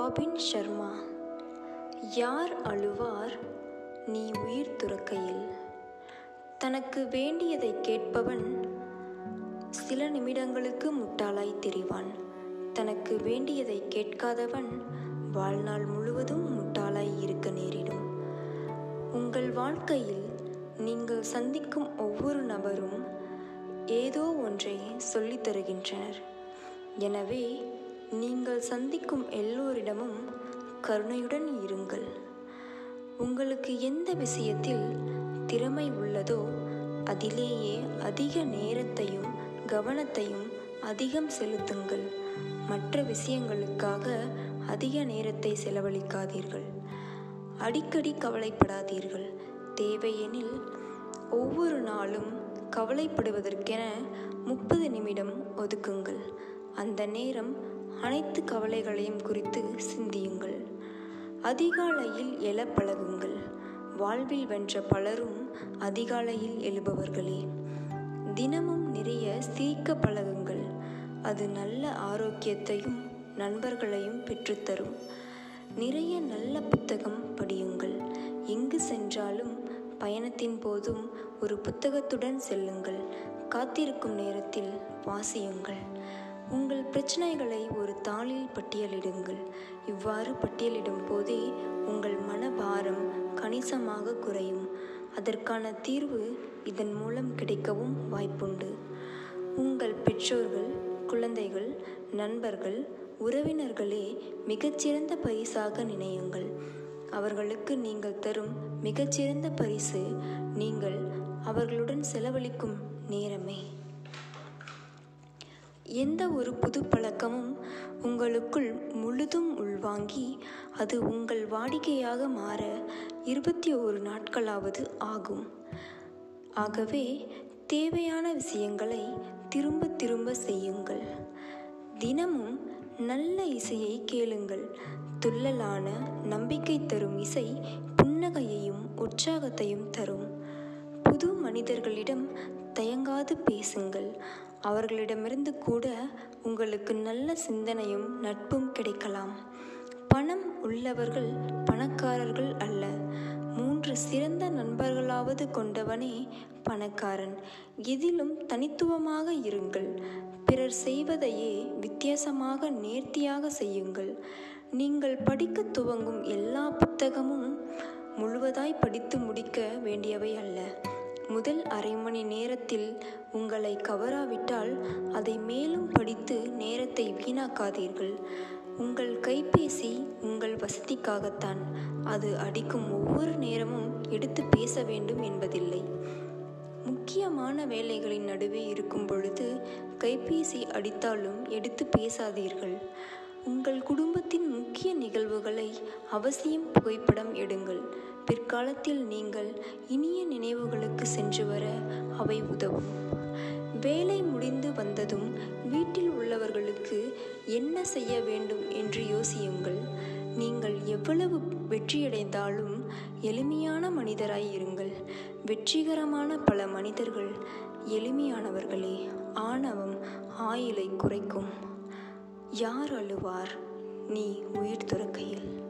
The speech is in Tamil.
ராபின் ஷர்மா யார் அழுவார் நீ உயிர் துறக்கையில்? தனக்கு வேண்டியதை கேட்பவன் சில நிமிடங்களுக்கு முட்டாளாய் தெரிவான். தனக்கு வேண்டியதை கேட்காதவன் வாழ்நாள் முழுவதும் முட்டாளாய் இருக்க நேரிடும். உங்கள் வாழ்க்கையில் நீங்கள் சந்திக்கும் ஒவ்வொரு நபரும் ஏதோ ஒன்றை சொல்லித் தருகின்றனர். எனவே நீங்கள் சந்திக்கும் எல்லோரிடமும் கருணையுடன் இருங்கள். உங்களுக்கு எந்த விஷயத்தில் திறமை உள்ளதோ அதிலேயே அதிக நேரத்தையும் கவனத்தையும் அதிகம் செலுத்துங்கள். மற்ற விஷயங்களுக்காக அதிக நேரத்தை செலவழிக்காதீர்கள். அடிக்கடி கவலைப்படாதீர்கள். தேவையெனில் ஒவ்வொரு நாளும் கவலைப்படுவதற்கென முப்பது நிமிடம் ஒதுக்குங்கள். அந்த நேரம் அனைத்து கவலைகளையும் குறித்து சிந்தியுங்கள். அதிகாலையில் எழ பழகுங்கள் வாழ்வில் வென்ற பலரும் அதிகாலையில் எழுபவர்களே. தினமும் நிறைய சிரிக்க பழகுங்கள். அது நல்ல ஆரோக்கியத்தையும் நண்பர்களையும் பெற்றுத்தரும். நிறைய நல்ல புத்தகம் படியுங்கள். எங்கு சென்றாலும் பயணத்தின் போதும் ஒரு புத்தகத்துடன் செல்லுங்கள். காத்திருக்கும் நேரத்தில் வாசியுங்கள். உங்கள் பிரச்சனைகளை ஒரு தாளில் பட்டியலிடுங்கள். இவ்வாறு பட்டியலிடும் போதே உங்கள் மனபாரம் கணிசமாக குறையும். அதற்கான தீர்வு இதன் மூலம் கிடைக்கவும் வாய்ப்புண்டு. உங்கள் பெற்றோர்கள் குழந்தைகள் நண்பர்கள் உறவினர்களே மிகச்சிறந்த பரிசாக நினையுங்கள். அவர்களுக்கு நீங்கள் தரும் மிகச்சிறந்த பரிசு நீங்கள் அவர்களுடன் செலவழிக்கும் நேரமே. எந்த ஒரு புது பழக்கமும் உங்களுக்குள் முழுதும் உள்வாங்கி அது உங்கள் வாடிக்கையாக மாற இருபத்தி ஒரு நாட்களாவது ஆகும். ஆகவே தேவையான விஷயங்களை திரும்ப திரும்ப செய்யுங்கள். தினமும் நல்ல இசையை கேளுங்கள். துள்ளலான நம்பிக்கை தரும் இசை புன்னகையையும் உற்சாகத்தையும் தரும். புது மனிதர்களிடம் தயங்காது பேசுங்கள். அவர்களிடமிருந்து கூட உங்களுக்கு நல்ல சிந்தனையும் நட்பும் கிடைக்கலாம். பணம் உள்ளவர்கள் பணக்காரர்கள் அல்ல. மூன்று சிறந்த நண்பர்களாவது கொண்டவனே பணக்காரன். எதிலும் தனித்துவமாக இருங்கள். பிறர் செய்வதையே வித்தியாசமாக நேர்த்தியாக செய்யுங்கள். நீங்கள் படிக்க துவங்கும் எல்லா புத்தகமும் முழுவதாய் படித்து முடிக்க வேண்டியவை அல்ல. முதல் அரை மணி நேரத்தில் உங்களை கவராவிட்டால் அதை மேலும் படித்து நேரத்தை வீணாக்காதீர்கள். உங்கள் கைபேசி உங்கள் வசதிக்காகத்தான். அது அடிக்கும் ஒவ்வொரு நேரமும் எடுத்து பேச வேண்டும் என்பதில்லை. முக்கியமான வேலைகளின் நடுவே இருக்கும் பொழுது கைபேசி அடித்தாலும் எடுத்து பேசாதீர்கள். உங்கள் குடும்பத்தின் முக்கிய நிகழ்வுகளை அவசியம் புகைப்படம் எடுங்கள். பிற்காலத்தில் நீங்கள் இனிய நினைவுகளுக்கு சென்று வர அவை உதவும். வேலை முடிந்து வந்ததும் வீட்டில் உள்ளவர்களுக்கு என்ன செய்ய வேண்டும் என்று யோசியுங்கள். நீங்கள் எவ்வளவு வெற்றியடைந்தாலும் எளிமையான மனிதராய் இருங்கள். வெற்றிகரமான பல மனிதர்கள் எளிமையானவர்களே. ஆணவம் ஆயிலை குறைக்கும். யார் அழுவார்? நீ உயிர் துறக்கையில்.